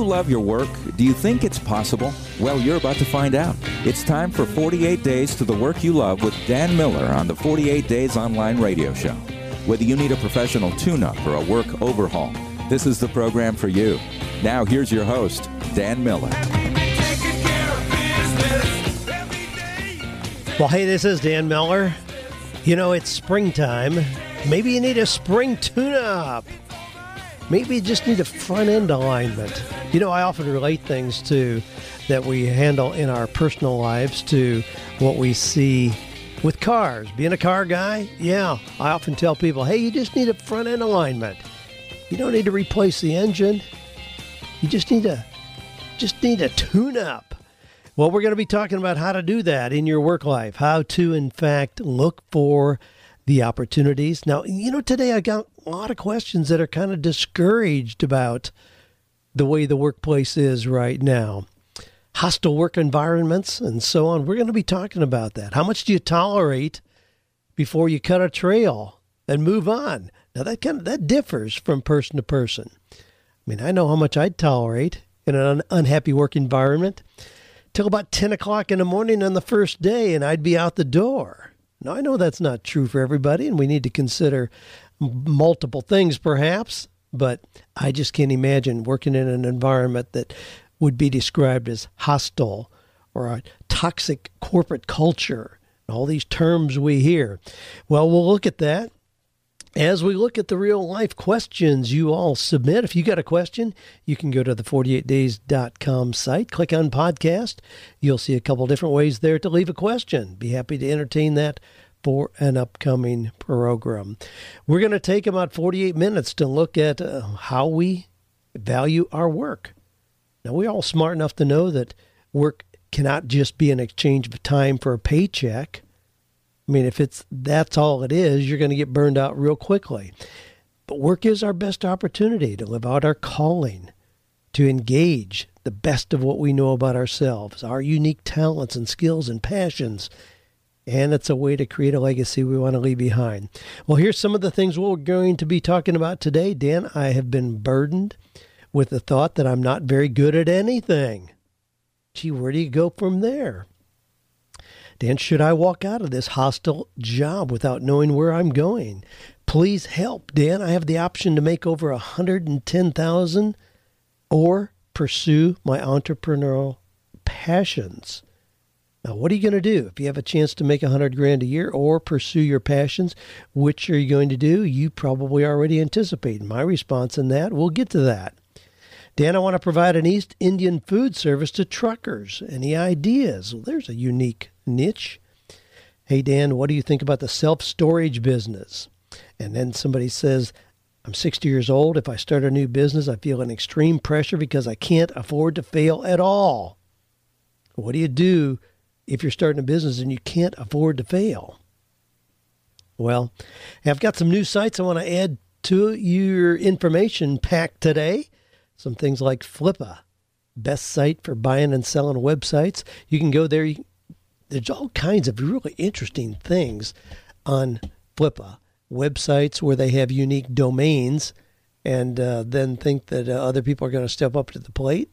you love your work? Do you think it's possible? Well, you're about to find out. It's time for 48 Days to the Work You Love with Dan Miller on the 48 Days Online Radio Show. Whether you need a professional tune up or a work overhaul, this is the program for you. Now, here's your host, Dan Miller. Well, hey, this is Dan Miller. You know, it's springtime. Maybe you need a spring tune up. Maybe you just need a front end alignment. You know, I often relate things to that we handle in our personal lives to what we see with cars. Being a car guy, yeah, I often tell people, hey, you just need a front end alignment. You don't need to replace the engine. You just need a just need a tune up. Well, we're going to be talking about how to do that in your work life, how to in fact look for the opportunities. Now, you know, today I got a lot of questions that are kind of discouraged about the way the workplace is right now. Hostile work environments and so on. We're going to be talking about that. How much do you tolerate before you cut a trail and move on? Now that kind of that differs from person to person. I mean, I know how much I'd tolerate in an unhappy work environment till about 10 o'clock in the morning on the first day, and I'd be out the door. Now, I know that's not true for everybody, and we need to consider multiple things perhaps, but I just can't imagine working in an environment that would be described as hostile or a toxic corporate culture. All these terms we hear. Well, we'll look at that as we look at the real life questions you all submit, if you got a question, you can go to the 48days.com site, click on podcast. You'll see a couple different ways there to leave a question. Be happy to entertain that for an upcoming program. We're going to take about 48 minutes to look at uh, how we value our work. Now, we're all smart enough to know that work cannot just be an exchange of time for a paycheck. I mean, if it's that's all it is, you're going to get burned out real quickly. But work is our best opportunity to live out our calling, to engage the best of what we know about ourselves, our unique talents and skills and passions. And it's a way to create a legacy we want to leave behind. Well, here's some of the things we're going to be talking about today. Dan, I have been burdened with the thought that I'm not very good at anything. Gee, where do you go from there? Dan, should I walk out of this hostile job without knowing where I'm going? Please help, Dan. I have the option to make over a hundred and ten thousand, or pursue my entrepreneurial passions. Now, what are you going to do if you have a chance to make a hundred grand a year or pursue your passions? Which are you going to do? You probably already anticipate my response in that. We'll get to that. Dan, I want to provide an East Indian food service to truckers. Any ideas? Well, there's a unique niche. Hey, Dan, what do you think about the self storage business? And then somebody says, I'm 60 years old. If I start a new business, I feel an extreme pressure because I can't afford to fail at all. What do you do if you're starting a business and you can't afford to fail? Well, I've got some new sites I want to add to your information pack today. Some things like Flippa, best site for buying and selling websites. You can go there. You there's all kinds of really interesting things on Flippa websites where they have unique domains and uh, then think that uh, other people are going to step up to the plate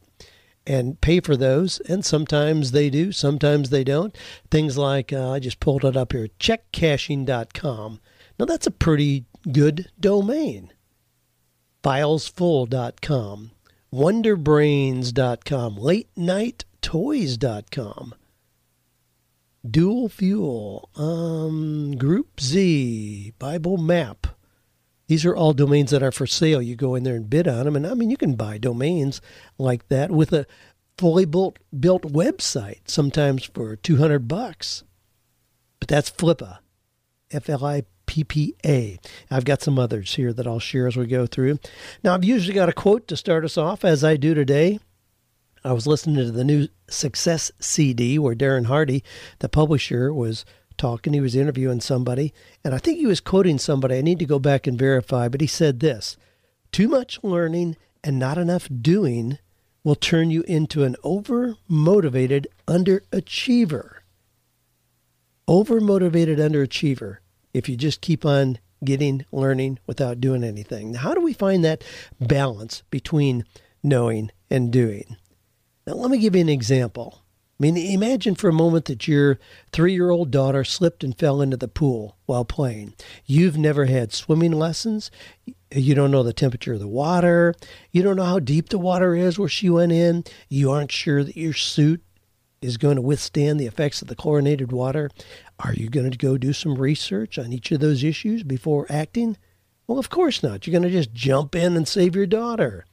and pay for those. And sometimes they do, sometimes they don't. Things like, uh, I just pulled it up here, checkcashing.com. Now, that's a pretty good domain. Filesfull.com, wonderbrains.com, latenightoys.com dual fuel, um, Group Z, Bible Map. These are all domains that are for sale. You go in there and bid on them, and I mean, you can buy domains like that with a fully built built website, sometimes for two hundred bucks. But that's Flippa, F L I P P A. I've got some others here that I'll share as we go through. Now, I've usually got a quote to start us off, as I do today. I was listening to the new Success CD where Darren Hardy, the publisher, was talking. He was interviewing somebody, and I think he was quoting somebody. I need to go back and verify, but he said this Too much learning and not enough doing will turn you into an over motivated underachiever. Over motivated underachiever if you just keep on getting learning without doing anything. Now, how do we find that balance between knowing and doing. Now, let me give you an example. I mean, imagine for a moment that your three year old daughter slipped and fell into the pool while playing. You've never had swimming lessons. You don't know the temperature of the water. You don't know how deep the water is where she went in. You aren't sure that your suit is going to withstand the effects of the chlorinated water. Are you going to go do some research on each of those issues before acting? Well, of course not. You're going to just jump in and save your daughter.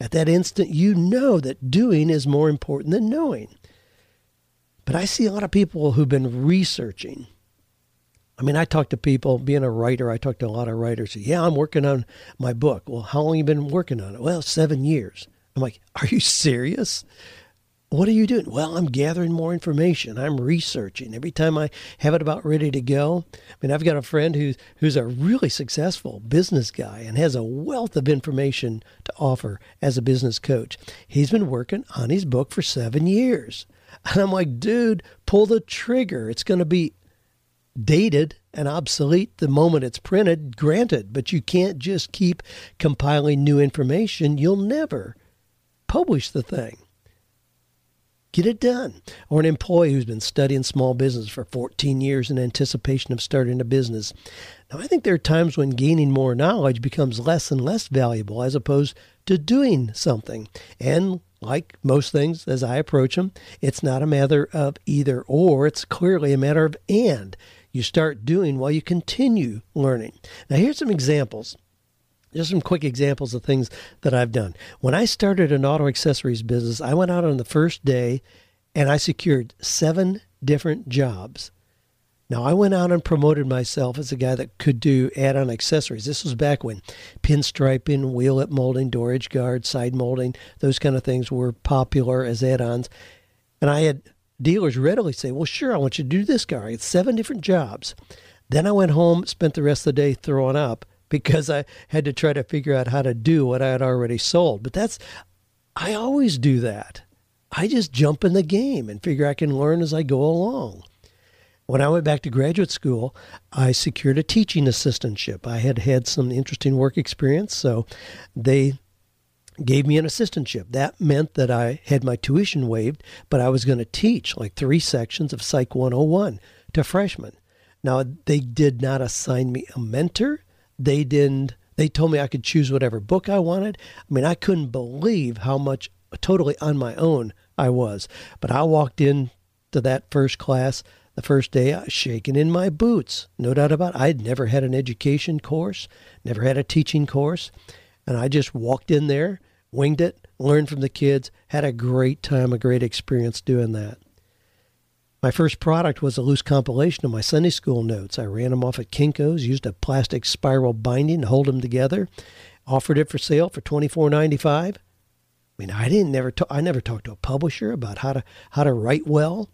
At that instant, you know that doing is more important than knowing. But I see a lot of people who've been researching. I mean, I talk to people, being a writer, I talk to a lot of writers. Yeah, I'm working on my book. Well, how long you been working on it? Well, seven years. I'm like, are you serious? What are you doing? Well, I'm gathering more information. I'm researching. Every time I have it about ready to go. I mean, I've got a friend who's who's a really successful business guy and has a wealth of information to offer as a business coach. He's been working on his book for seven years. And I'm like, dude, pull the trigger. It's going to be dated and obsolete the moment it's printed, granted, but you can't just keep compiling new information. You'll never publish the thing. Get it done. Or an employee who's been studying small business for 14 years in anticipation of starting a business. Now, I think there are times when gaining more knowledge becomes less and less valuable as opposed to doing something. And like most things as I approach them, it's not a matter of either or, it's clearly a matter of and. You start doing while you continue learning. Now, here's some examples. Just some quick examples of things that I've done. When I started an auto accessories business, I went out on the first day and I secured seven different jobs now, I went out and promoted myself as a guy that could do add on accessories. This was back when pinstriping, wheel lip molding, door edge guard, side molding, those kind of things were popular as add ons. And I had dealers readily say, Well, sure, I want you to do this guy. It's seven different jobs. Then I went home, spent the rest of the day throwing up because I had to try to figure out how to do what I had already sold. But that's, I always do that. I just jump in the game and figure I can learn as I go along. When I went back to graduate school, I secured a teaching assistantship. I had had some interesting work experience, so they gave me an assistantship. That meant that I had my tuition waived, but I was going to teach like three sections of Psych 101 to freshmen. Now, they did not assign me a mentor. They didn't they told me I could choose whatever book I wanted. I mean, I couldn't believe how much totally on my own I was. But I walked in to that first class the first day, I was shaking in my boots. No doubt about it. I'd never had an education course, never had a teaching course. And I just walked in there, winged it, learned from the kids, had a great time, a great experience doing that. My first product was a loose compilation of my Sunday school notes. I ran them off at Kinko's, used a plastic spiral binding to hold them together, offered it for sale for twenty four ninety five. I mean, I didn't never talk, I never talked to a publisher about how to how to write well.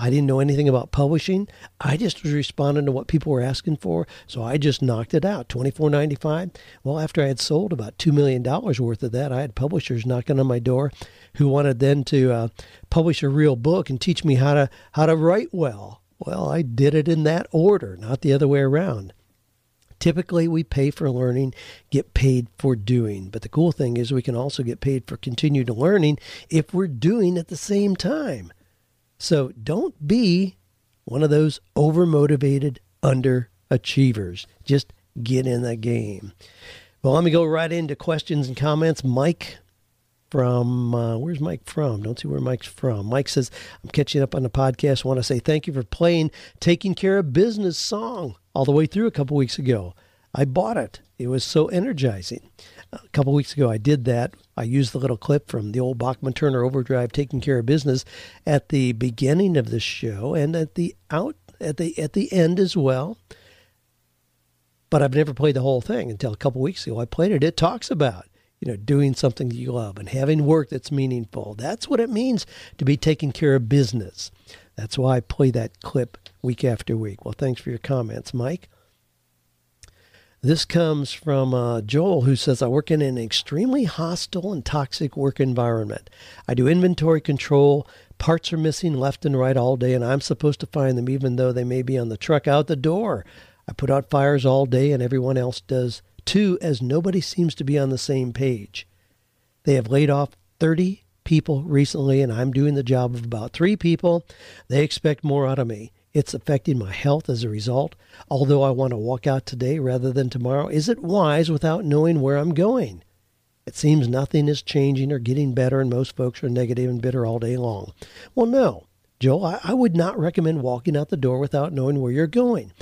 I didn't know anything about publishing. I just was responding to what people were asking for, so I just knocked it out. Twenty four ninety five. Well, after I had sold about two million dollars worth of that, I had publishers knocking on my door who wanted then to uh, publish a real book and teach me how to how to write well. Well, I did it in that order, not the other way around. Typically, we pay for learning, get paid for doing. But the cool thing is, we can also get paid for continued learning if we're doing at the same time. So don't be one of those overmotivated underachievers. Just get in the game. Well, let me go right into questions and comments. Mike from, uh, where's Mike from? Don't see where Mike's from. Mike says, I'm catching up on the podcast. Want to say thank you for playing Taking Care of Business song all the way through a couple weeks ago. I bought it. It was so energizing a couple weeks ago, I did that. I used the little clip from the old Bachman Turner Overdrive, taking care of business, at the beginning of the show and at the out at the at the end as well. But I've never played the whole thing until a couple weeks ago. I played it. It talks about you know doing something you love and having work that's meaningful. That's what it means to be taking care of business. That's why I play that clip week after week. Well, thanks for your comments, Mike. This comes from uh, Joel, who says, I work in an extremely hostile and toxic work environment. I do inventory control. Parts are missing left and right all day, and I'm supposed to find them even though they may be on the truck out the door. I put out fires all day, and everyone else does too, as nobody seems to be on the same page. They have laid off 30 people recently, and I'm doing the job of about three people. They expect more out of me. It's affecting my health as a result. Although I want to walk out today rather than tomorrow, is it wise without knowing where I'm going? It seems nothing is changing or getting better, and most folks are negative and bitter all day long. Well, no, Joe, I, I would not recommend walking out the door without knowing where you're going.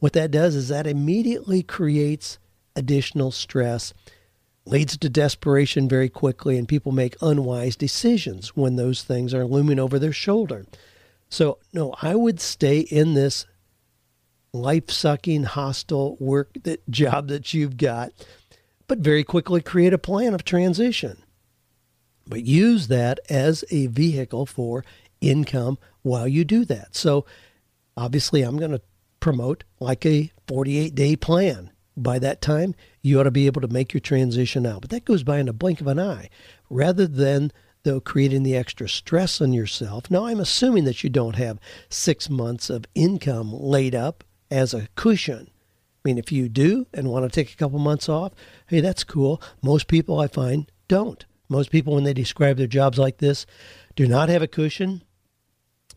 What that does is that immediately creates additional stress leads to desperation very quickly, and people make unwise decisions when those things are looming over their shoulder. So, no, I would stay in this life sucking, hostile work that job that you've got, but very quickly create a plan of transition. But use that as a vehicle for income while you do that. So, obviously, I'm going to promote like a 48 day plan by that time, you ought to be able to make your transition out. But that goes by in a blink of an eye. Rather than though creating the extra stress on yourself. Now I'm assuming that you don't have six months of income laid up as a cushion. I mean, if you do and want to take a couple months off, hey, that's cool. Most people I find don't. Most people, when they describe their jobs like this, do not have a cushion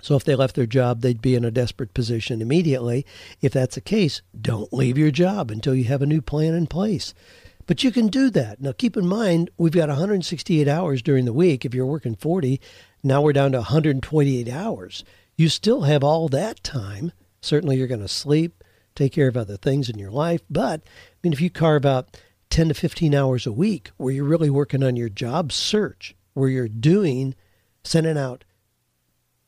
so if they left their job, they'd be in a desperate position immediately. If that's the case, don't leave your job until you have a new plan in place. But you can do that. Now, keep in mind, we've got 168 hours during the week. If you're working 40, now we're down to 128 hours. You still have all that time. Certainly, you're going to sleep, take care of other things in your life. But, I mean, if you carve out 10 to 15 hours a week where you're really working on your job search, where you're doing, sending out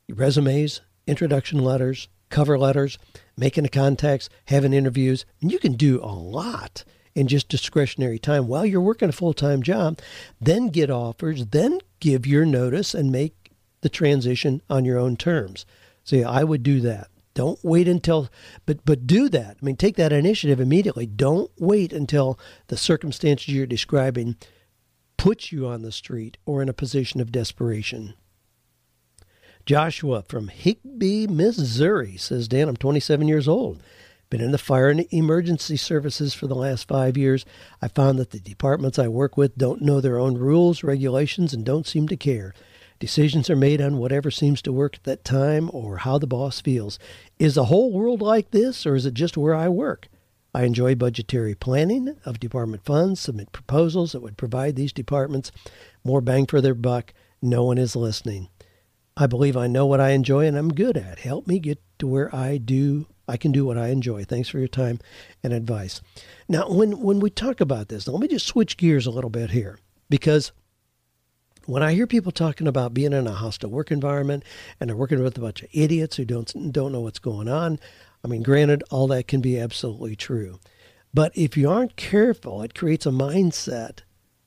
resumes, introduction letters, cover letters, making the contacts, having interviews. And you can do a lot in just discretionary time while you're working a full time job. Then get offers, then give your notice and make the transition on your own terms. So yeah, I would do that. Don't wait until, but but do that. I mean, take that initiative immediately. Don't wait until the circumstances you're describing puts you on the street or in a position of desperation. Joshua from Higbee, Missouri says, Dan, I'm 27 years old. Been in the fire and emergency services for the last five years. I found that the departments I work with don't know their own rules, regulations, and don't seem to care. Decisions are made on whatever seems to work at that time or how the boss feels. Is the whole world like this, or is it just where I work? I enjoy budgetary planning of department funds, submit proposals that would provide these departments more bang for their buck. No one is listening. I believe I know what I enjoy and I'm good at. Help me get to where I do I can do what I enjoy. Thanks for your time and advice. Now, when when we talk about this, let me just switch gears a little bit here because when I hear people talking about being in a hostile work environment and they're working with a bunch of idiots who don't don't know what's going on, I mean, granted, all that can be absolutely true. But if you aren't careful, it creates a mindset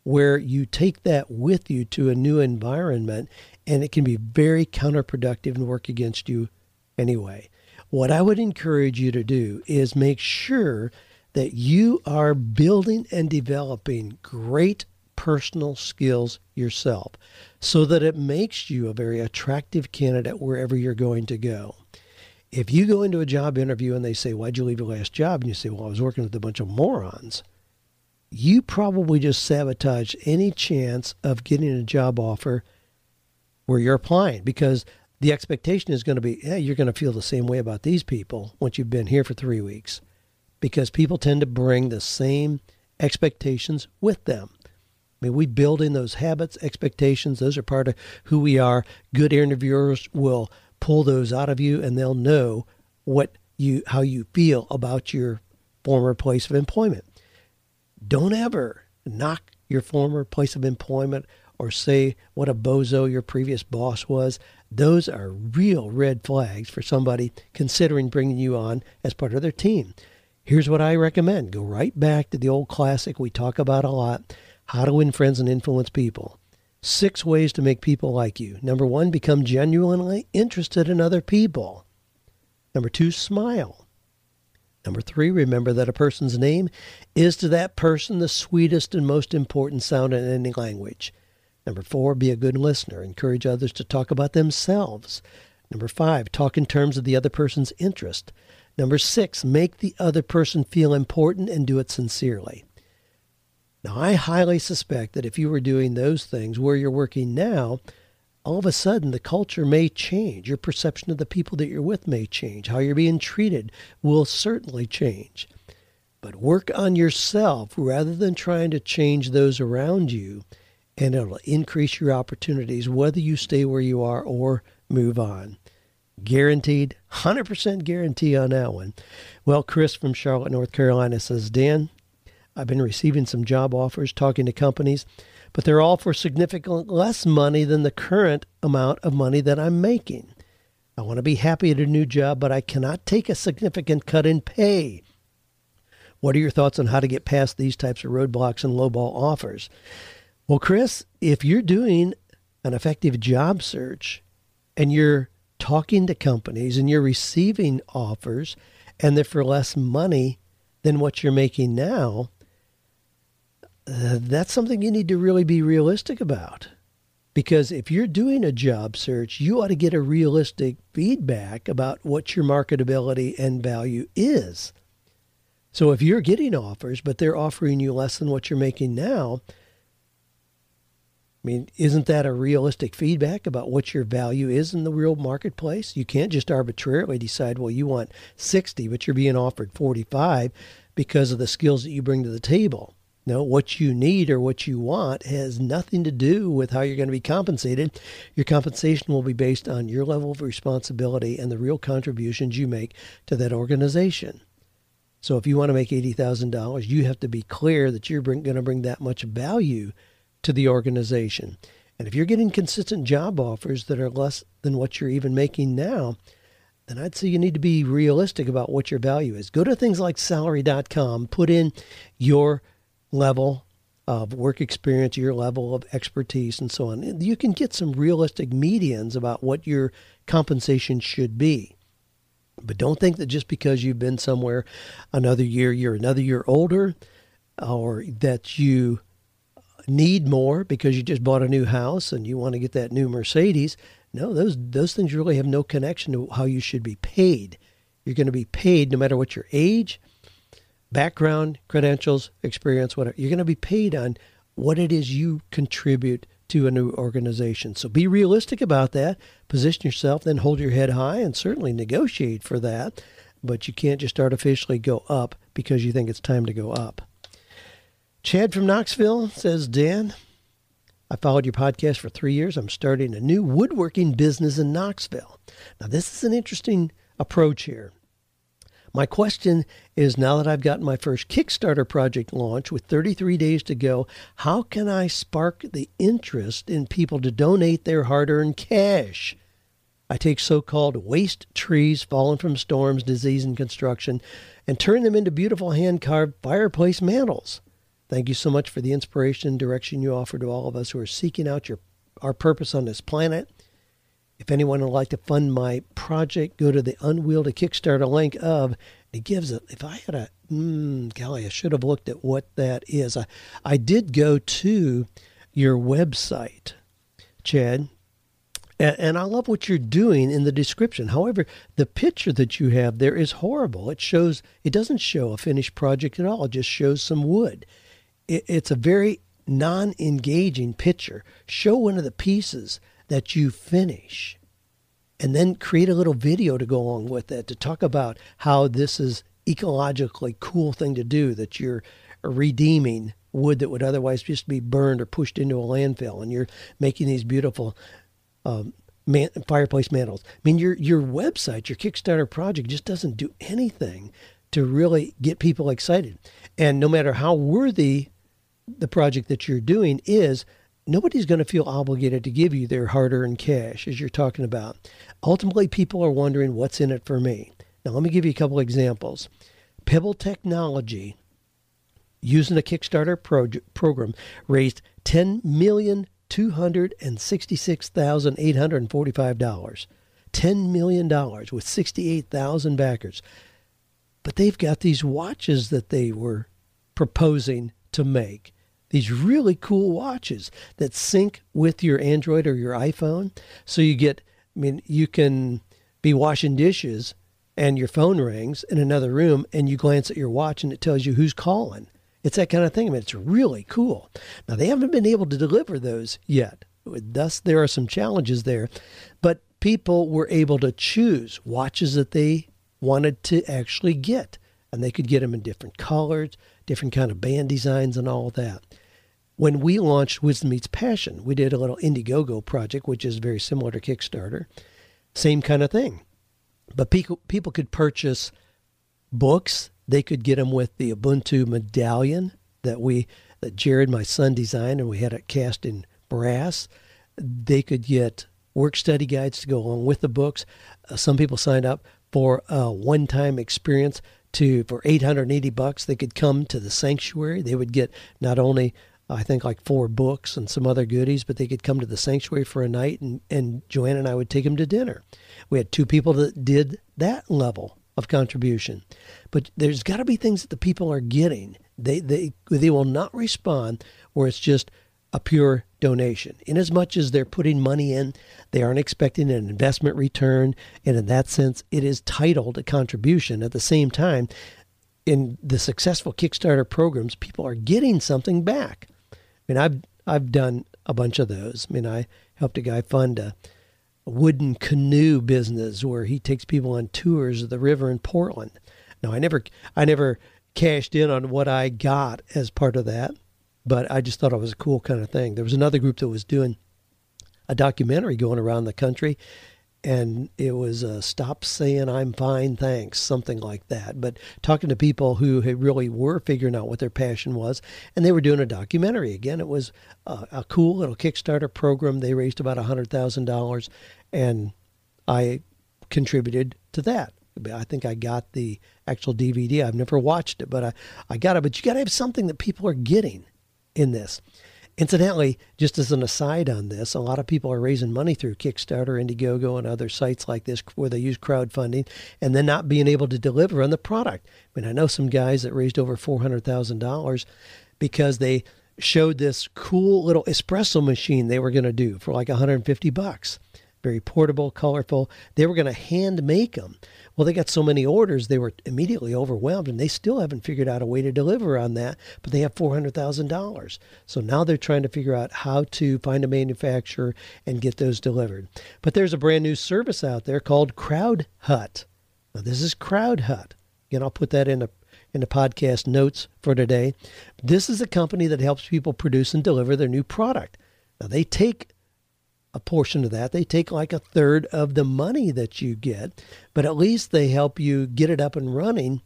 where you take that with you to a new environment and it can be very counterproductive and work against you anyway. What I would encourage you to do is make sure that you are building and developing great personal skills yourself so that it makes you a very attractive candidate wherever you're going to go. If you go into a job interview and they say, Why'd you leave your last job? And you say, Well, I was working with a bunch of morons, you probably just sabotage any chance of getting a job offer where you're applying because the expectation is going to be, yeah, you're going to feel the same way about these people once you've been here for three weeks because people tend to bring the same expectations with them. I mean, we build in those habits, expectations. Those are part of who we are. Good interviewers will pull those out of you, and they'll know what you, how you feel about your former place of employment. Don't ever knock your former place of employment or say what a bozo your previous boss was, those are real red flags for somebody considering bringing you on as part of their team. Here's what I recommend go right back to the old classic we talk about a lot how to win friends and influence people. Six ways to make people like you. Number one, become genuinely interested in other people. Number two, smile. Number three, remember that a person's name is to that person the sweetest and most important sound in any language. Number four, be a good listener. Encourage others to talk about themselves. Number five, talk in terms of the other person's interest. Number six, make the other person feel important and do it sincerely. Now, I highly suspect that if you were doing those things where you're working now, all of a sudden the culture may change. Your perception of the people that you're with may change. How you're being treated will certainly change. But work on yourself rather than trying to change those around you, and it'll increase your opportunities whether you stay where you are or move on. Guaranteed, 100% guarantee on that one. Well, Chris from Charlotte, North Carolina says, Dan, I've been receiving some job offers, talking to companies, but they're all for significantly less money than the current amount of money that I'm making. I want to be happy at a new job, but I cannot take a significant cut in pay. What are your thoughts on how to get past these types of roadblocks and lowball offers? Well, Chris, if you're doing an effective job search and you're talking to companies and you're receiving offers and they're for less money than what you're making now, uh, that's something you need to really be realistic about. Because if you're doing a job search, you ought to get a realistic feedback about what your marketability and value is. So if you're getting offers, but they're offering you less than what you're making now, I mean, isn't that a realistic feedback about what your value is in the real marketplace? You can't just arbitrarily decide, well, you want 60, but you're being offered 45 because of the skills that you bring to the table. No, what you need or what you want has nothing to do with how you're going to be compensated. Your compensation will be based on your level of responsibility and the real contributions you make to that organization. So if you want to make $80,000, you have to be clear that you're going to bring that much value to the organization. And if you're getting consistent job offers that are less than what you're even making now, then I'd say you need to be realistic about what your value is. Go to things like salary.com, put in your level of work experience, your level of expertise, and so on. You can get some realistic medians about what your compensation should be. But don't think that just because you've been somewhere another year, you're another year older, or that you need more because you just bought a new house and you want to get that new Mercedes. No, those those things really have no connection to how you should be paid. You're going to be paid no matter what your age, background, credentials, experience, whatever. You're going to be paid on what it is you contribute to a new organization. So be realistic about that. Position yourself, then hold your head high and certainly negotiate for that. But you can't just artificially go up because you think it's time to go up. Chad from Knoxville says, Dan, I followed your podcast for three years. I'm starting a new woodworking business in Knoxville. Now, this is an interesting approach here. My question is now that I've got my first Kickstarter project launched with 33 days to go, how can I spark the interest in people to donate their hard earned cash? I take so called waste trees fallen from storms, disease, and construction and turn them into beautiful hand carved fireplace mantles. Thank you so much for the inspiration and direction you offer to all of us who are seeking out your, our purpose on this planet. If anyone would like to fund my project, go to the Unwieldy Kickstarter link of. It gives it. If I had a, mm, golly, I should have looked at what that is. I, I did go to your website, Chad, and, and I love what you're doing in the description. However, the picture that you have there is horrible. It shows. It doesn't show a finished project at all. It just shows some wood. It, it's a very non-engaging picture. Show one of the pieces that you finish and then create a little video to go along with it to talk about how this is ecologically cool thing to do that you're redeeming wood that would otherwise just be burned or pushed into a landfill and you're making these beautiful um, man, fireplace mantles i mean your your website your kickstarter project just doesn't do anything to really get people excited and no matter how worthy the project that you're doing is nobody's going to feel obligated to give you their hard earned cash, as you're talking about. Ultimately, people are wondering what's in it for me. Now, let me give you a couple examples. Pebble Technology, using a Kickstarter pro- program, raised ten million two hundred and sixty-six thousand eight hundred and forty-five dollars. $10 million with 68,000 backers. But they've got these watches that they were proposing to make these really cool watches that sync with your Android or your iPhone. So you get, I mean, you can be washing dishes and your phone rings in another room and you glance at your watch and it tells you who's calling. It's that kind of thing. I mean, it's really cool. Now, they haven't been able to deliver those yet. Thus, there are some challenges there. But people were able to choose watches that they wanted to actually get. And they could get them in different colors, different kind of band designs, and all that. When we launched Wisdom Meets Passion, we did a little Indiegogo project, which is very similar to Kickstarter. Same kind of thing. But people, people could purchase books. They could get them with the Ubuntu medallion that we that Jared, my son, designed, and we had it cast in brass. They could get work study guides to go along with the books. Uh, some people signed up for a one-time experience to for 880 bucks. They could come to the sanctuary. They would get not only I think like four books and some other goodies, but they could come to the sanctuary for a night, and, and Joanne and I would take them to dinner. We had two people that did that level of contribution. But there's got to be things that the people are getting. They, they, they will not respond where it's just a pure donation. In as much as they're putting money in, they aren't expecting an investment return. And in that sense, it is titled a contribution. At the same time, in the successful Kickstarter programs, people are getting something back. I mean, I've I've done a bunch of those. I mean, I helped a guy fund a, a wooden canoe business where he takes people on tours of the river in Portland. Now, I never I never cashed in on what I got as part of that, but I just thought it was a cool kind of thing. There was another group that was doing a documentary going around the country and it was uh, stop saying i'm fine thanks something like that but talking to people who really were figuring out what their passion was and they were doing a documentary again. It was a, a cool little kickstarter program. They raised about a hundred thousand dollars and i contributed to that. I think i got the actual dvd i've never watched it but i, I got it. But you got to have something that people are getting in this Incidentally, just as an aside on this, a lot of people are raising money through Kickstarter, Indiegogo, and other sites like this where they use crowdfunding and then not being able to deliver on the product. I mean, I know some guys that raised over $400,000 because they showed this cool little espresso machine they were going to do for like 150 bucks. Very portable, colorful. They were going to hand make them. Well, they got so many orders, they were immediately overwhelmed, and they still haven't figured out a way to deliver on that, but they have $400,000. So now they're trying to figure out how to find a manufacturer and get those delivered. But there's a brand new service out there called Crowd Hut. Now, this is Crowd Hut. Again, I'll put that in the in the podcast notes for today. This is a company that helps people produce and deliver their new product. Now, they take a portion of that. They take like a third of the money that you get, but at least they help you get it up and running.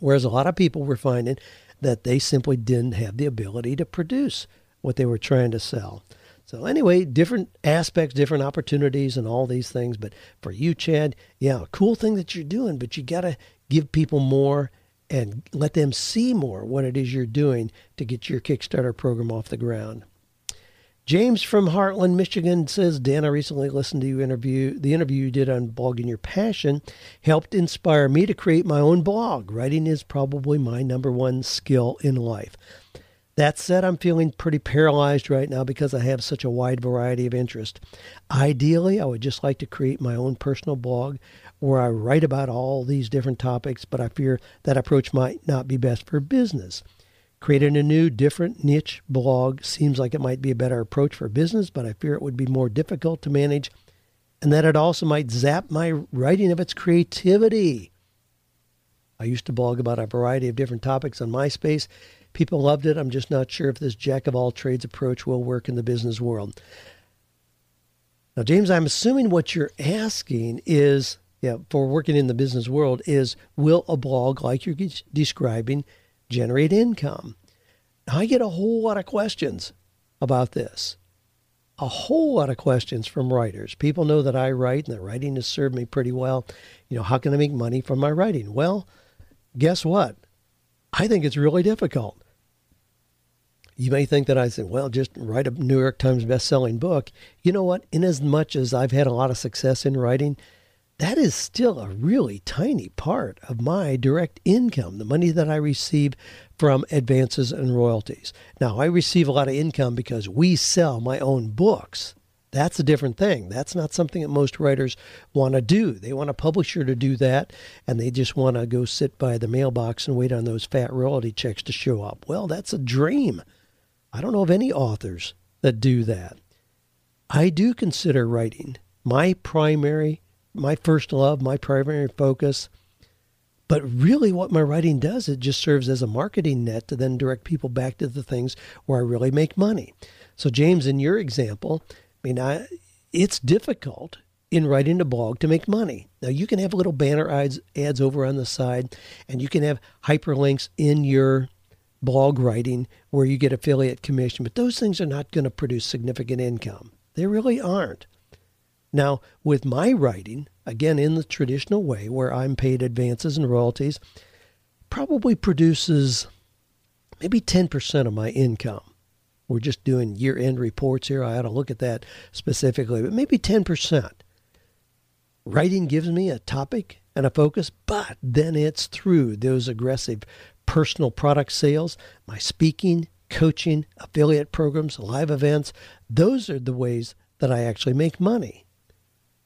Whereas a lot of people were finding that they simply didn't have the ability to produce what they were trying to sell. So, anyway, different aspects, different opportunities, and all these things. But for you, Chad, yeah, cool thing that you're doing, but you got to give people more and let them see more what it is you're doing to get your Kickstarter program off the ground. James from Hartland, Michigan says, Dan, I recently listened to you interview. The interview you did on blogging your passion helped inspire me to create my own blog. Writing is probably my number one skill in life. That said, I'm feeling pretty paralyzed right now because I have such a wide variety of interest. Ideally, I would just like to create my own personal blog where I write about all these different topics, but I fear that approach might not be best for business. Creating a new, different niche blog seems like it might be a better approach for business, but I fear it would be more difficult to manage and that it also might zap my writing of its creativity. I used to blog about a variety of different topics on MySpace. People loved it. I'm just not sure if this jack of all trades approach will work in the business world. Now, James, I'm assuming what you're asking is, yeah, for working in the business world, is will a blog like you're describing generate income. I get a whole lot of questions about this. A whole lot of questions from writers. People know that I write and that writing has served me pretty well. You know, how can I make money from my writing? Well, guess what? I think it's really difficult. You may think that I said, well, just write a New York Times best-selling book. You know what? In as much as I've had a lot of success in writing, that is still a really tiny part of my direct income, the money that I receive from advances and royalties. Now, I receive a lot of income because we sell my own books. That's a different thing. That's not something that most writers want to do. They want a publisher to do that, and they just want to go sit by the mailbox and wait on those fat royalty checks to show up. Well, that's a dream. I don't know of any authors that do that. I do consider writing my primary, my first love, my primary focus. But really, what my writing does, it just serves as a marketing net to then direct people back to the things where I really make money. So, James, in your example, I mean, I, it's difficult in writing a blog to make money. Now, you can have little banner ads, ads over on the side, and you can have hyperlinks in your blog writing where you get affiliate commission, but those things are not going to produce significant income. They really aren't. Now, with my writing, again, in the traditional way where I'm paid advances and royalties, probably produces maybe 10% of my income we're just doing year end reports here. I ought to look at that specifically, but maybe 10%. Writing gives me a topic and a focus, but then it's through those aggressive personal product sales, my speaking, coaching, affiliate programs, live events. Those are the ways that I actually make money.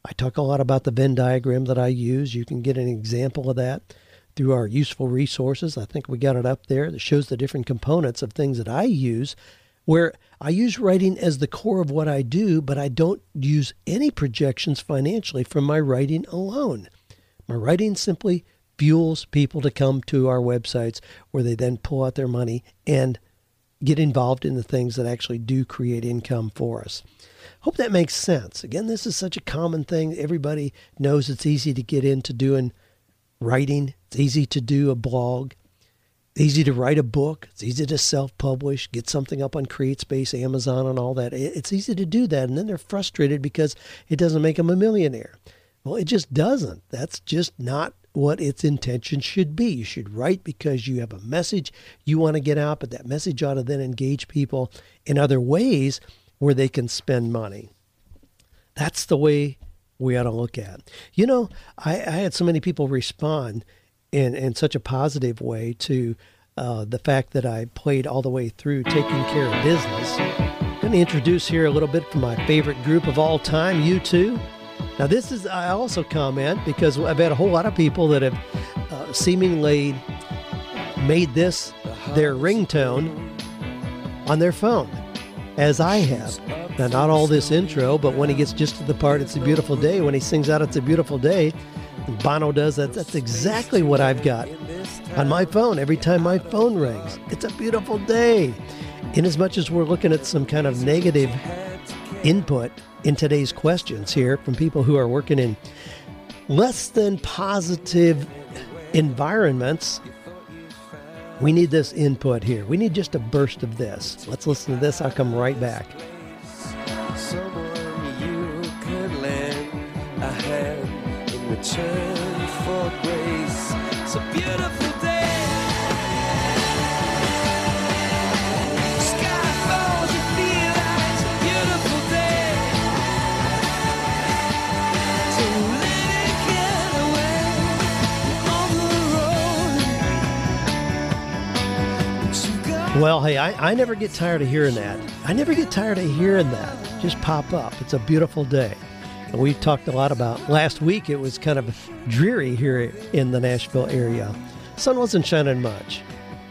I talk a lot about the Venn diagram that I use. You can get an example of that through our useful resources. I think we got it up there that shows the different components of things that I use where I use writing as the core of what I do, but I don't use any projections financially from my writing alone. My writing simply fuels people to come to our websites where they then pull out their money and get involved in the things that actually do create income for us. Hope that makes sense. Again, this is such a common thing. Everybody knows it's easy to get into doing writing. It's easy to do a blog it's easy to write a book. It's easy to self-publish, get something up on CreateSpace, Amazon, and all that. It's easy to do that, and then they're frustrated because it doesn't make them a millionaire. Well, it just doesn't. That's just not what its intention should be. You should write because you have a message you want to get out, but that message ought to then engage people in other ways where they can spend money. That's the way we ought to look at. You know, I, I had so many people respond in in such a positive way to uh, the fact that I played all the way through taking care of business. I'm going to introduce here a little bit from my favorite group of all time, U2. Now, this is I also comment because I've had a whole lot of people that have uh, seemingly made this their ringtone on their phone, as I have. Now, not all this intro, but when he gets just to the part, "It's a beautiful day," when he sings out, "It's a beautiful day," Bono does that. That's exactly what I've got on my phone every time my phone rings. It's a beautiful day. In as much as we're looking at some kind of negative input in today's questions here from people who are working in less than positive environments, we need this input here. We need just a burst of this. Let's listen to this. I'll come right back. It's beautiful Well, hey, I, I never get tired of hearing that. I never get tired of hearing that. Just pop up. It's a beautiful day. And We talked a lot about last week. It was kind of dreary here in the Nashville area. Sun wasn't shining much,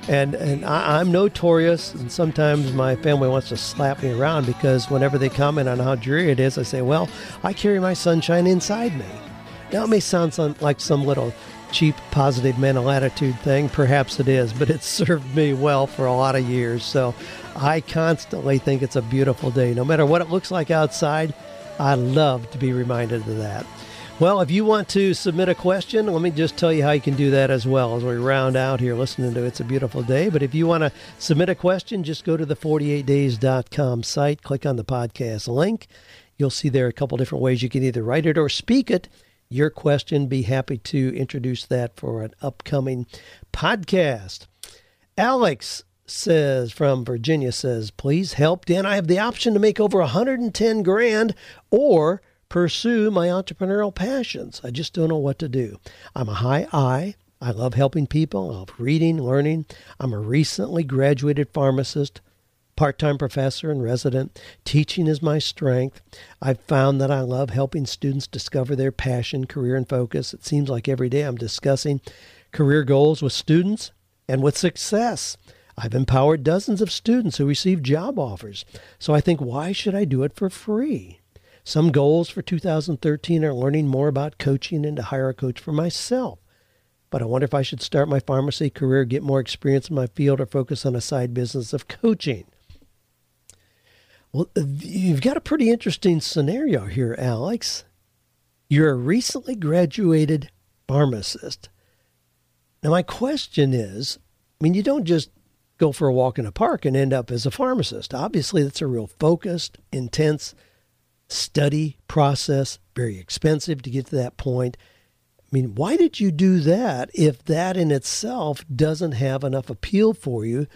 and and I, am notorious. And sometimes my family wants to slap me around because whenever they comment on how dreary it is, I say, "Well, I carry my sunshine inside me." Now it may sound like some little cheap positive mental attitude thing. Perhaps it is, but it's served me well for a lot of years. So I constantly think it's a beautiful day, no matter what it looks like outside. I love to be reminded of that. Well, if you want to submit a question, let me just tell you how you can do that as well as we round out here listening to It's a Beautiful Day. But if you want to submit a question, just go to the 48days.com site, click on the podcast link. You'll see there a couple different ways you can either write it or speak it. Your question, be happy to introduce that for an upcoming podcast. Alex says from Virginia says, please help Dan. I have the option to make over 110 grand or pursue my entrepreneurial passions. I just don't know what to do. I'm a high I. I love helping people. I love reading, learning. I'm a recently graduated pharmacist. Part time professor and resident. Teaching is my strength. I've found that I love helping students discover their passion, career, and focus. It seems like every day I'm discussing career goals with students and with success. I've empowered dozens of students who receive job offers. So I think, why should I do it for free? Some goals for 2013 are learning more about coaching and to hire a coach for myself. But I wonder if I should start my pharmacy career, get more experience in my field, or focus on a side business of coaching. Well, uh, you've got a pretty interesting scenario here, Alex. You're a recently graduated pharmacist. Now, my question is I mean, you don't just go for a walk in a park and end up as a pharmacist. Obviously, that's a real focused, intense study process, very expensive to get to that point. I mean, why did you do that if that in itself doesn't have enough appeal for you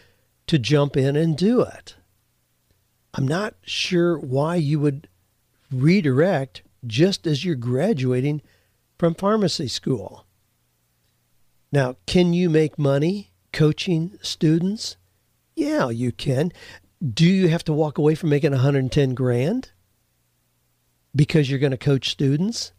to jump in and do it? I'm not sure why you would redirect just as you're graduating from pharmacy school. Now, can you make money coaching students? Yeah, you can. Do you have to walk away from making 110 grand because you're going to coach students?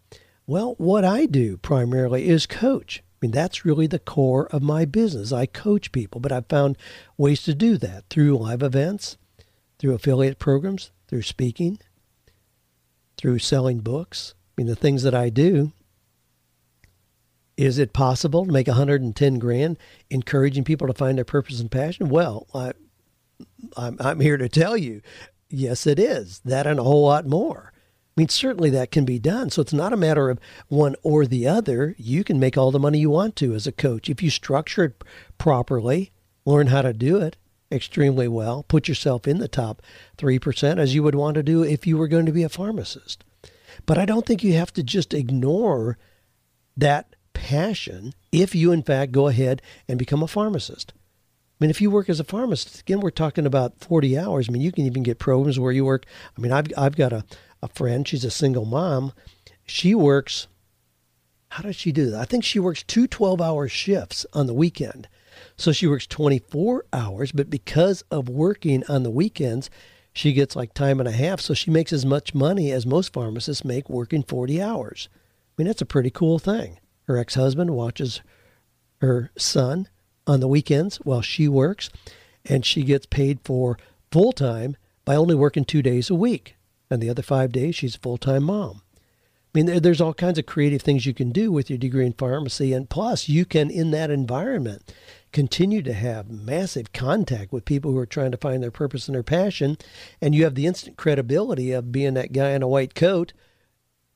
Well, what I do primarily is coach. I mean, that's really the core of my business. I coach people, but I've found ways to do that through live events, through affiliate programs, through speaking, through selling books. I mean, the things that I do. Is it possible to make 110 grand encouraging people to find their purpose and passion? Well, I, I'm, I'm here to tell you, yes, it is. That and a whole lot more. I mean, certainly that can be done. So it's not a matter of one or the other. You can make all the money you want to as a coach. If you structure it properly, learn how to do it extremely well, put yourself in the top 3% as you would want to do if you were going to be a pharmacist. But I don't think you have to just ignore that passion if you, in fact, go ahead and become a pharmacist. I mean, if you work as a pharmacist, again, we're talking about 40 hours. I mean, you can even get programs where you work. I mean, I've, I've got a, a friend. She's a single mom. She works, how does she do that? I think she works two 12 hour shifts on the weekend. So she works 24 hours, but because of working on the weekends, she gets like time and a half. So she makes as much money as most pharmacists make working 40 hours. I mean, that's a pretty cool thing. Her ex husband watches her son on the weekends while she works, and she gets paid for full time by only working two days a week and the other five days she's a full time mom. I mean, there's all kinds of creative things you can do with your degree in pharmacy, and plus, you can, in that environment, continue to have massive contact with people who are trying to find their purpose and their passion, and you have the instant credibility of being that guy in a white coat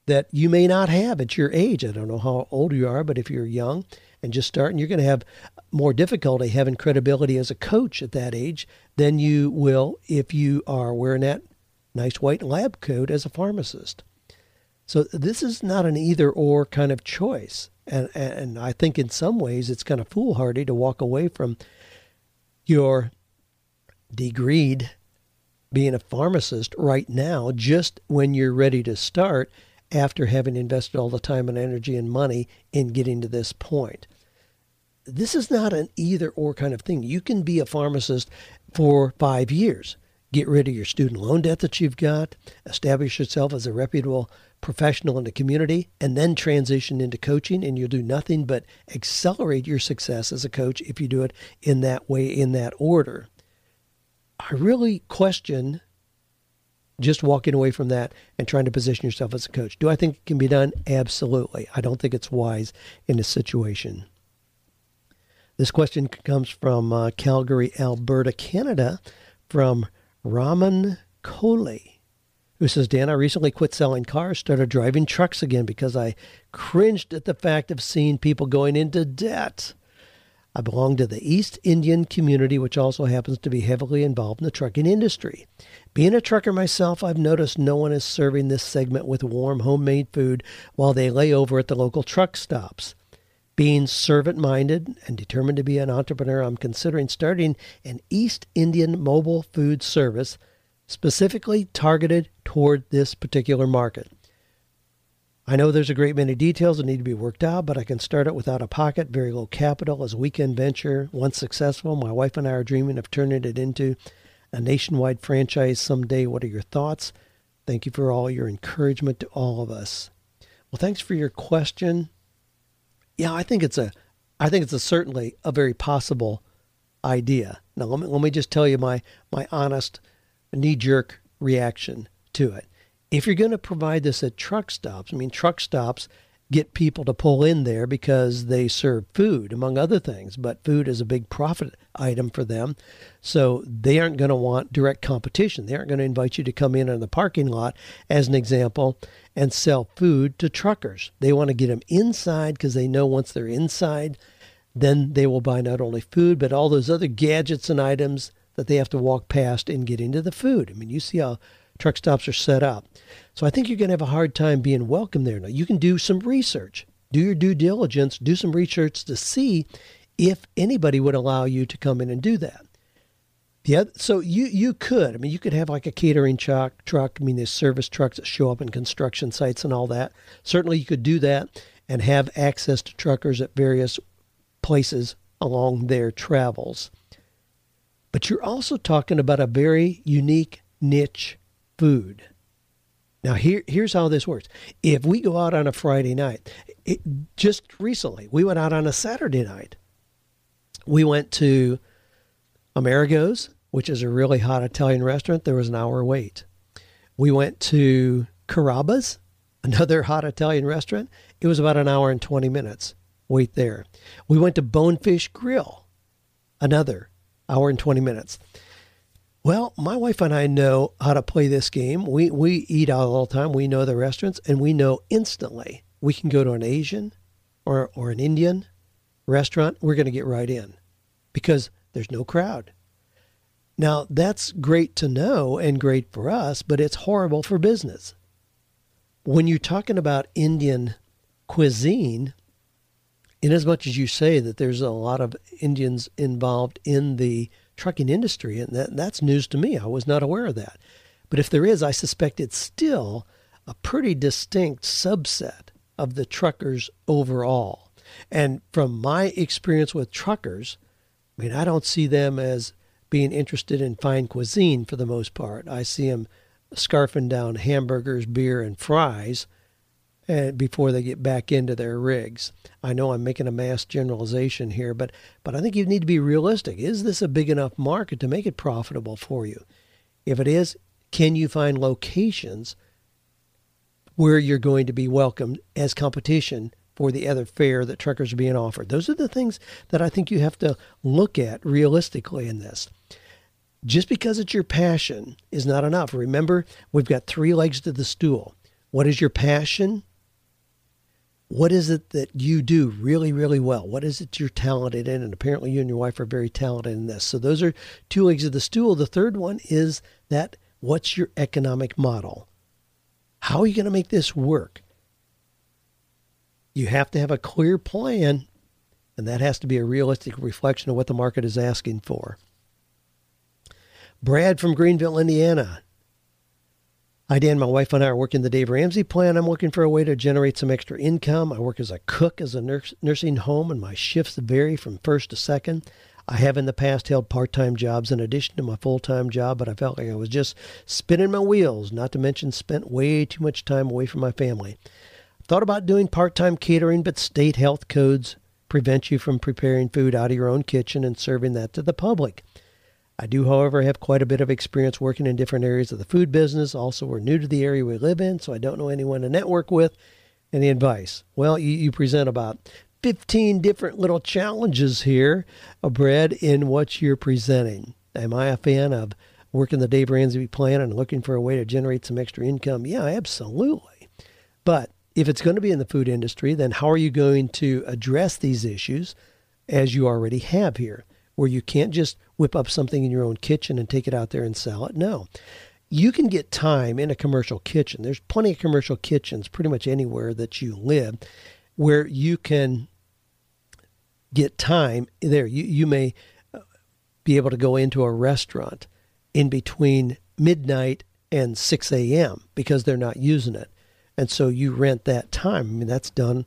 that you may not have at your age. I don't know how old you are, but if you're young and just starting, you're going to have more difficulty having credibility as a coach at that age than you will if you are wearing that nice white lab coat as a pharmacist. So this is not an either or kind of choice. And, and I think in some ways it's kind of foolhardy to walk away from your degreed being a pharmacist right now, just when you're ready to start after having invested all the time and energy and money in getting to this point. This is not an either or kind of thing. You can be a pharmacist for five years get rid of your student loan debt that you've got, establish yourself as a reputable professional in the community, and then transition into coaching. And you'll do nothing but accelerate your success as a coach if you do it in that way, in that order. I really question just walking away from that and trying to position yourself as a coach. Do I think it can be done? Absolutely. I don't think it's wise in this situation. This question comes from uh, Calgary, Alberta, Canada, from Raman Kohli, who says, Dan, I recently quit selling cars, started driving trucks again because I cringed at the fact of seeing people going into debt. I belong to the East Indian community, which also happens to be heavily involved in the trucking industry. Being a trucker myself, I've noticed no one is serving this segment with warm homemade food while they lay over at the local truck stops. Being servant minded and determined to be an entrepreneur, I'm considering starting an East Indian mobile food service specifically targeted toward this particular market. I know there's a great many details that need to be worked out, but I can start it without a pocket, very low capital as a weekend venture. Once successful, my wife and I are dreaming of turning it into a nationwide franchise someday. What are your thoughts? Thank you for all your encouragement to all of us. Well, thanks for your question. Yeah, I think it's a, I think it's a certainly a very possible idea. Now, let me, let me just tell you my my honest, knee jerk reaction to it. If you're going to provide this at truck stops, I mean, truck stops get people to pull in there because they serve food, among other things. But food is a big profit item for them. So they aren't going to want direct competition. They aren't going to invite you to come in on the parking lot, as an example, and sell food to truckers. They want to get them inside because they know once they're inside, then they will buy not only food, but all those other gadgets and items that they have to walk past and get into the food. I mean, you see how truck stops are set up. So I think you're going to have a hard time being welcome there. Now, you can do some research, do your due diligence, do some research to see if anybody would allow you to come in and do that. Yeah, so you you could. I mean, you could have like a catering truck. Truck. I mean, there's service trucks that show up in construction sites and all that. Certainly, you could do that and have access to truckers at various places along their travels. But you're also talking about a very unique niche food. Now, here, here's how this works. If we go out on a Friday night, it, just recently, we went out on a Saturday night. We went to Amerigo's, which is a really hot Italian restaurant. There was an hour wait. We went to Carrabba's, another hot Italian restaurant. It was about an hour and 20 minutes wait there. We went to Bonefish Grill, another hour and 20 minutes. Well, my wife and I know how to play this game. We we eat out all the time. We know the restaurants and we know instantly we can go to an Asian or or an Indian restaurant, we're going to get right in because there's no crowd. Now, that's great to know and great for us, but it's horrible for business. When you're talking about Indian cuisine, in as much as you say that there's a lot of Indians involved in the trucking industry, and that, that's news to me. I was not aware of that. But if there is, I suspect it's still a pretty distinct subset of the truckers overall. And from my experience with truckers, I mean, I don't see them as being interested in fine cuisine for the most part. I see them scarfing down hamburgers, beer, and fries and before they get back into their rigs. I know I'm making a mass generalization here, but but I think you need to be realistic. Is this a big enough market to make it profitable for you? If it is, can you find locations where you're going to be welcomed as competition for the other fare that truckers are being offered? Those are the things that I think you have to look at realistically in this. Just because it's your passion is not enough. Remember, we've got three legs to the stool. What is your passion? What is it that you do really, really well? What is it you're talented in? And apparently, you and your wife are very talented in this. So, those are two legs of the stool. The third one is that what's your economic model? How are you going to make this work? You have to have a clear plan, and that has to be a realistic reflection of what the market is asking for. Brad from Greenville, Indiana. Hi, Dan. My wife and I are working the Dave Ramsey plan. I'm looking for a way to generate some extra income. I work as a cook as a nurse, nursing home, and my shifts vary from first to second. I have in the past held part time jobs in addition to my full time job, but I felt like I was just spinning my wheels, not to mention spent way too much time away from my family. Thought about doing part time catering, but state health codes prevent you from preparing food out of your own kitchen and serving that to the public. I do, however, have quite a bit of experience working in different areas of the food business. Also, we're new to the area we live in, so I don't know anyone to network with. Any advice? Well, you, you present about 15 different little challenges here, Brad, in what you're presenting. Am I a fan of working the Dave Ramsey plan and looking for a way to generate some extra income? Yeah, absolutely. But if it's going to be in the food industry, then how are you going to address these issues as you already have here? Where you can't just whip up something in your own kitchen and take it out there and sell it. No. You can get time in a commercial kitchen. There's plenty of commercial kitchens pretty much anywhere that you live where you can get time there. You, you may uh, be able to go into a restaurant in between midnight and 6 a.m. because they're not using it. And so you rent that time. I mean, that's done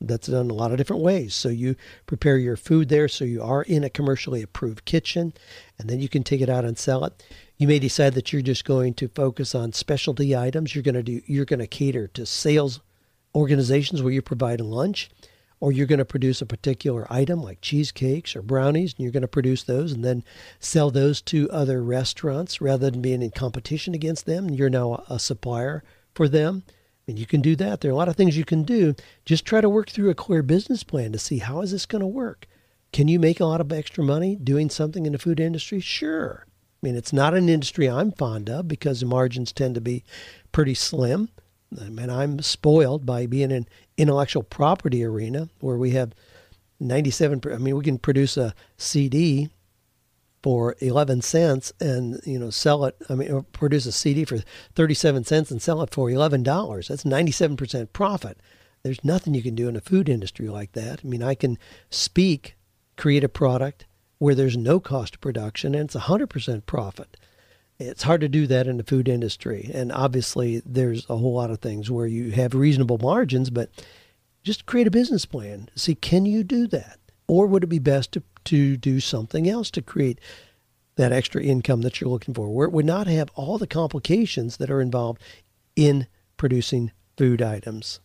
That's done a lot of different ways. So you prepare your food there, so you are in a commercially approved kitchen, and then you can take it out and sell it. You may decide that you're just going to focus on specialty items. You're going to do. You're going to cater to sales organizations where you provide lunch, or you're going to produce a particular item like cheesecakes or brownies, and you're going to produce those and then sell those to other restaurants rather than being in competition against them. You're now a supplier for them. And you can do that. There are a lot of things you can do. Just try to work through a clear business plan to see how is this going to work. Can you make a lot of extra money doing something in the food industry? Sure. I mean, it's not an industry I'm fond of because the margins tend to be pretty slim. I mean, I'm spoiled by being in intellectual property arena where we have 97. I mean, we can produce a CD for 11 cents and you know sell it i mean produce a cd for 37 cents and sell it for $11 that's 97% profit. There's nothing you can do in a food industry like that. I mean i can speak create a product where there's no cost of production and it's 100% profit. It's hard to do that in the food industry. And obviously there's a whole lot of things where you have reasonable margins but just create a business plan see can you do that? Or would it be best to to do something else to create that extra income that you're looking for, where it would not have all the complications that are involved in producing food items.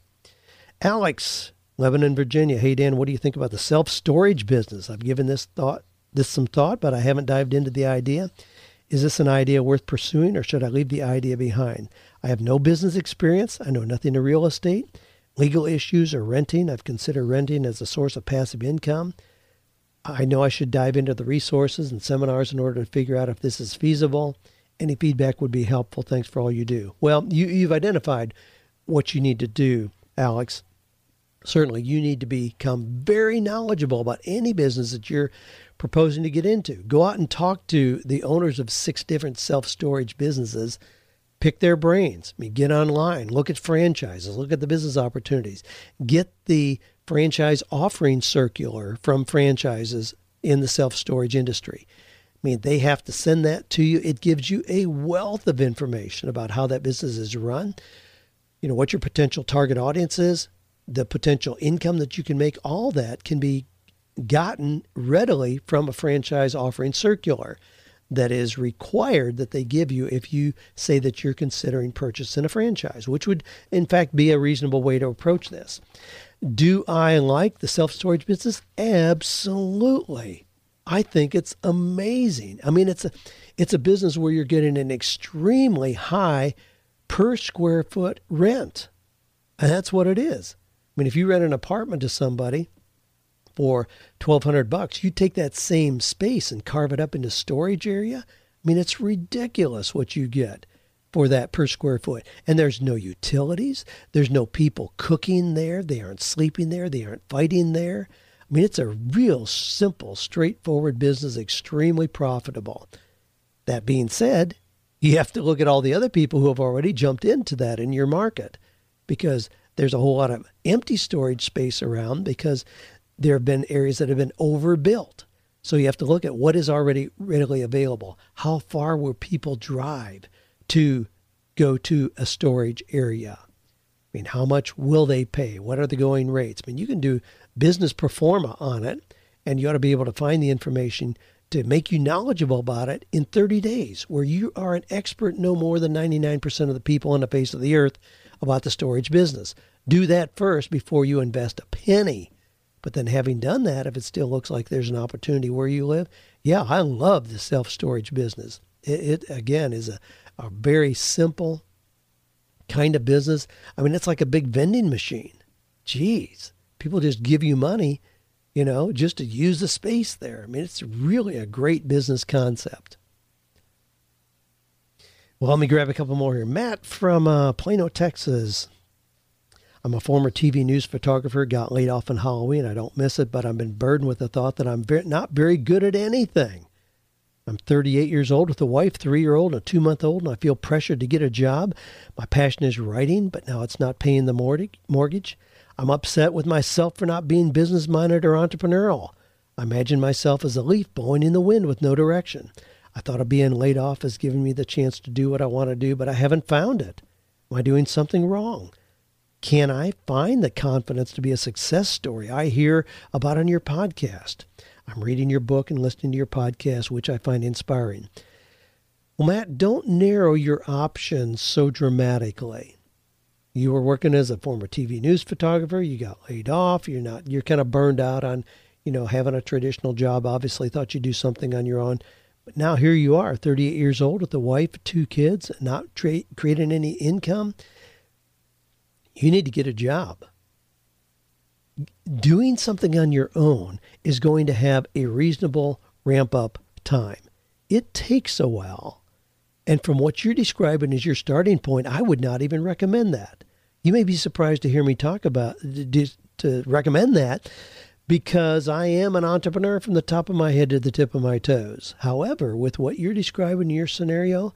Alex, Lebanon, Virginia. Hey Dan, what do you think about the self-storage business? I've given this thought this some thought, but I haven't dived into the idea. Is this an idea worth pursuing or should I leave the idea behind? I have no business experience. I know nothing of real estate, legal issues, or renting. I've considered renting as a source of passive income. I know I should dive into the resources and seminars in order to figure out if this is feasible. Any feedback would be helpful. Thanks for all you do. Well, you, you've identified what you need to do, Alex. Certainly, you need to become very knowledgeable about any business that you're proposing to get into. Go out and talk to the owners of six different self storage businesses. Pick their brains. I mean, get online, look at franchises, look at the business opportunities, get the franchise offering circular from franchises in the self storage industry. I mean, they have to send that to you. It gives you a wealth of information about how that business is run, you know, what your potential target audience is, the potential income that you can make. All that can be gotten readily from a franchise offering circular that is required that they give you if you say that you're considering purchasing a franchise, which would, in fact, be a reasonable way to approach this. Do I like the self storage business? Absolutely. I think it's amazing. I mean, it's a it's a business where you're getting an extremely high per square foot rent. And that's what it is. I mean, if you rent an apartment to somebody for 1200 bucks, you take that same space and carve it up into storage area. I mean, it's ridiculous what you get for that per square foot. And there's no utilities, there's no people cooking there, they aren't sleeping there, they aren't fighting there. I mean, it's a real simple, straightforward business, extremely profitable. That being said, you have to look at all the other people who have already jumped into that in your market because there's a whole lot of empty storage space around because there have been areas that have been overbuilt. So you have to look at what is already readily available. How far will people drive? to go to a storage area. I mean, how much will they pay? What are the going rates? I mean, you can do business pro forma on it, and you ought to be able to find the information to make you knowledgeable about it in 30 days, where you are an expert no more than 99% of the people on the face of the earth about the storage business. Do that first before you invest a penny. But then, having done that, if it still looks like there's an opportunity where you live, yeah, I love the self storage business. It, it, again is a, a very simple kind of business. I mean, it's like a big vending machine. Jeez, people just give you money, you know, just to use the space there. I mean, it's really a great business concept. Well, let me grab a couple more here. Matt from uh, Plano, Texas. I'm a former TV news photographer, got laid off on Halloween. I don't miss it, but I've been burdened with the thought that I'm very, not very good at anything. I'm 38 years old with a wife, three year old, and a two month old, and I feel pressured to get a job. My passion is writing, but now it's not paying the mortgage. I'm upset with myself for not being business minded or entrepreneurial. I imagine myself as a leaf blowing in the wind with no direction. I thought of being laid off as giving me the chance to do what I want to do, but I haven't found it. Am I doing something wrong? Can I find the confidence to be a success story I hear about on your podcast? I'm reading your book and listening to your podcast, which I find inspiring. Well, Matt, don't narrow your options so dramatically. You were working as a former TV news photographer, you got laid off, you're not you're kind of burned out on, you know, having a traditional job, obviously thought you'd do something on your own. But now here you are, 38 years old with a wife, two kids, not tra- creating any income. You need to get a job. Doing something on your own is going to have a reasonable ramp up time. It takes a while. And from what you're describing as your starting point, I would not even recommend that. You may be surprised to hear me talk about to recommend that because I am an entrepreneur from the top of my head to the tip of my toes. However, with what you're describing in your scenario,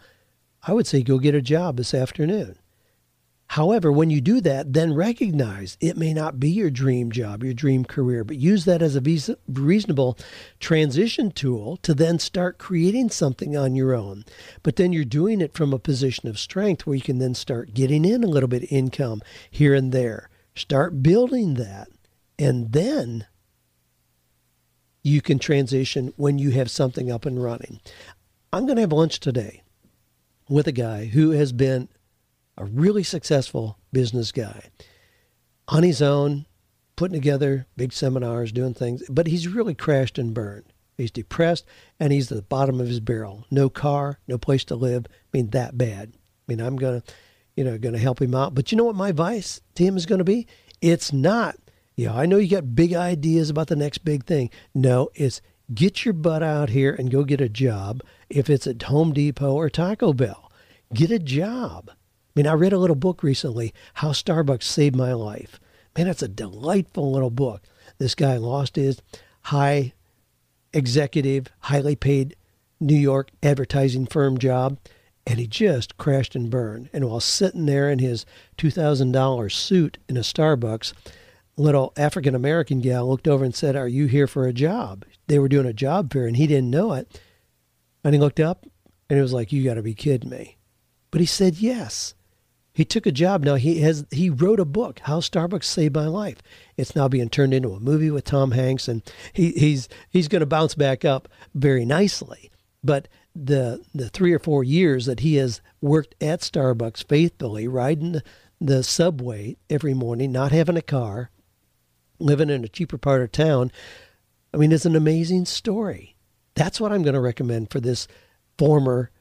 I would say go get a job this afternoon. However, when you do that, then recognize it may not be your dream job, your dream career, but use that as a reasonable transition tool to then start creating something on your own. But then you're doing it from a position of strength where you can then start getting in a little bit of income here and there. Start building that. And then you can transition when you have something up and running. I'm going to have lunch today with a guy who has been a really successful business guy on his own, putting together big seminars, doing things, but he's really crashed and burned. He's depressed and he's at the bottom of his barrel. No car, no place to live. I mean, that bad. I mean, I'm going to, you know, going to help him out. But you know what my advice to him is going to be? It's not, you know, I know you got big ideas about the next big thing. No, it's get your butt out here and go get a job. If it's at Home Depot or Taco Bell, get a job. I mean, I read a little book recently, How Starbucks Saved My Life. Man, it's a delightful little book. This guy lost his high executive, highly paid New York advertising firm job, and he just crashed and burned. And while sitting there in his $2,000 suit in a Starbucks, little African American gal looked over and said, Are you here for a job? They were doing a job fair, and he didn't know it. And he looked up, and it was like, You got to be kidding me. But he said yes. He took a job. Now he has he wrote a book, How Starbucks Saved My Life. It's now being turned into a movie with Tom Hanks, and he, he's he's going to bounce back up very nicely. But the the three or four years that he has worked at Starbucks faithfully, riding the, the subway every morning, not having a car, living in a cheaper part of town, I mean, it's an amazing story. That's what I'm going to recommend for this former,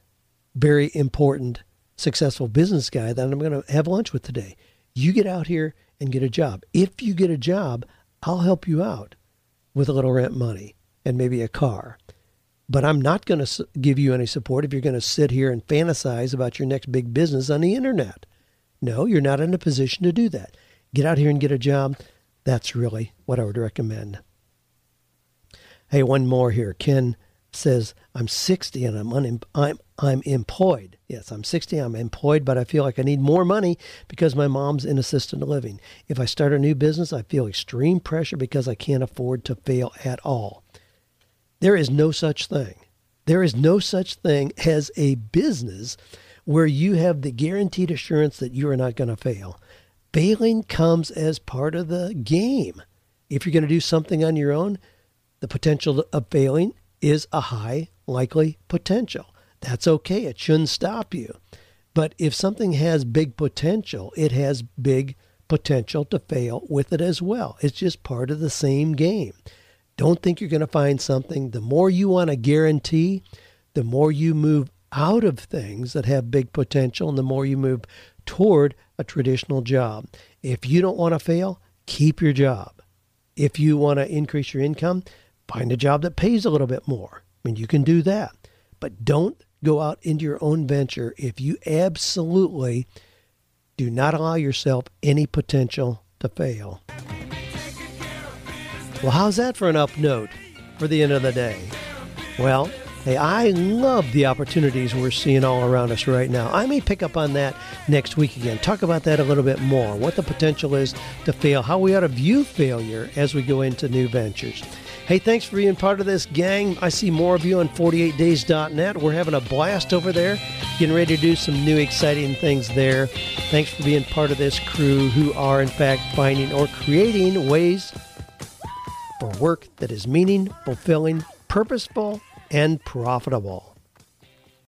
very important successful business guy that I'm going to have lunch with today. You get out here and get a job. If you get a job, I'll help you out with a little rent money and maybe a car. But I'm not going to give you any support if you're going to sit here and fantasize about your next big business on the internet. No, you're not in a position to do that. Get out here and get a job. That's really what I would recommend. Hey, one more here. Ken says, I'm 60 and I'm, un- I'm, I'm employed. Yes, I'm 60, I'm employed, but I feel like I need more money because my mom's in assisted living. If I start a new business, I feel extreme pressure because I can't afford to fail at all. There is no such thing. There is no such thing as a business where you have the guaranteed assurance that you are not going to fail. Failing comes as part of the game. If you're going to do something on your own, the potential of failing is a high likely potential. That's okay. It shouldn't stop you. But if something has big potential, it has big potential to fail with it as well. It's just part of the same game. Don't think you're going to find something. The more you want to guarantee, the more you move out of things that have big potential and the more you move toward a traditional job. If you don't want to fail, keep your job. If you want to increase your income, Find a job that pays a little bit more. I mean, you can do that. But don't go out into your own venture if you absolutely do not allow yourself any potential to fail. Well, how's that for an up note for the end of the day? Well, hey, I love the opportunities we're seeing all around us right now. I may pick up on that next week again. Talk about that a little bit more. What the potential is to fail, how we ought to view failure as we go into new ventures. Hey, thanks for being part of this, gang. I see more of you on 48days.net. We're having a blast over there, getting ready to do some new exciting things there. Thanks for being part of this crew who are, in fact, finding or creating ways for work that is meaning, fulfilling, purposeful, and profitable.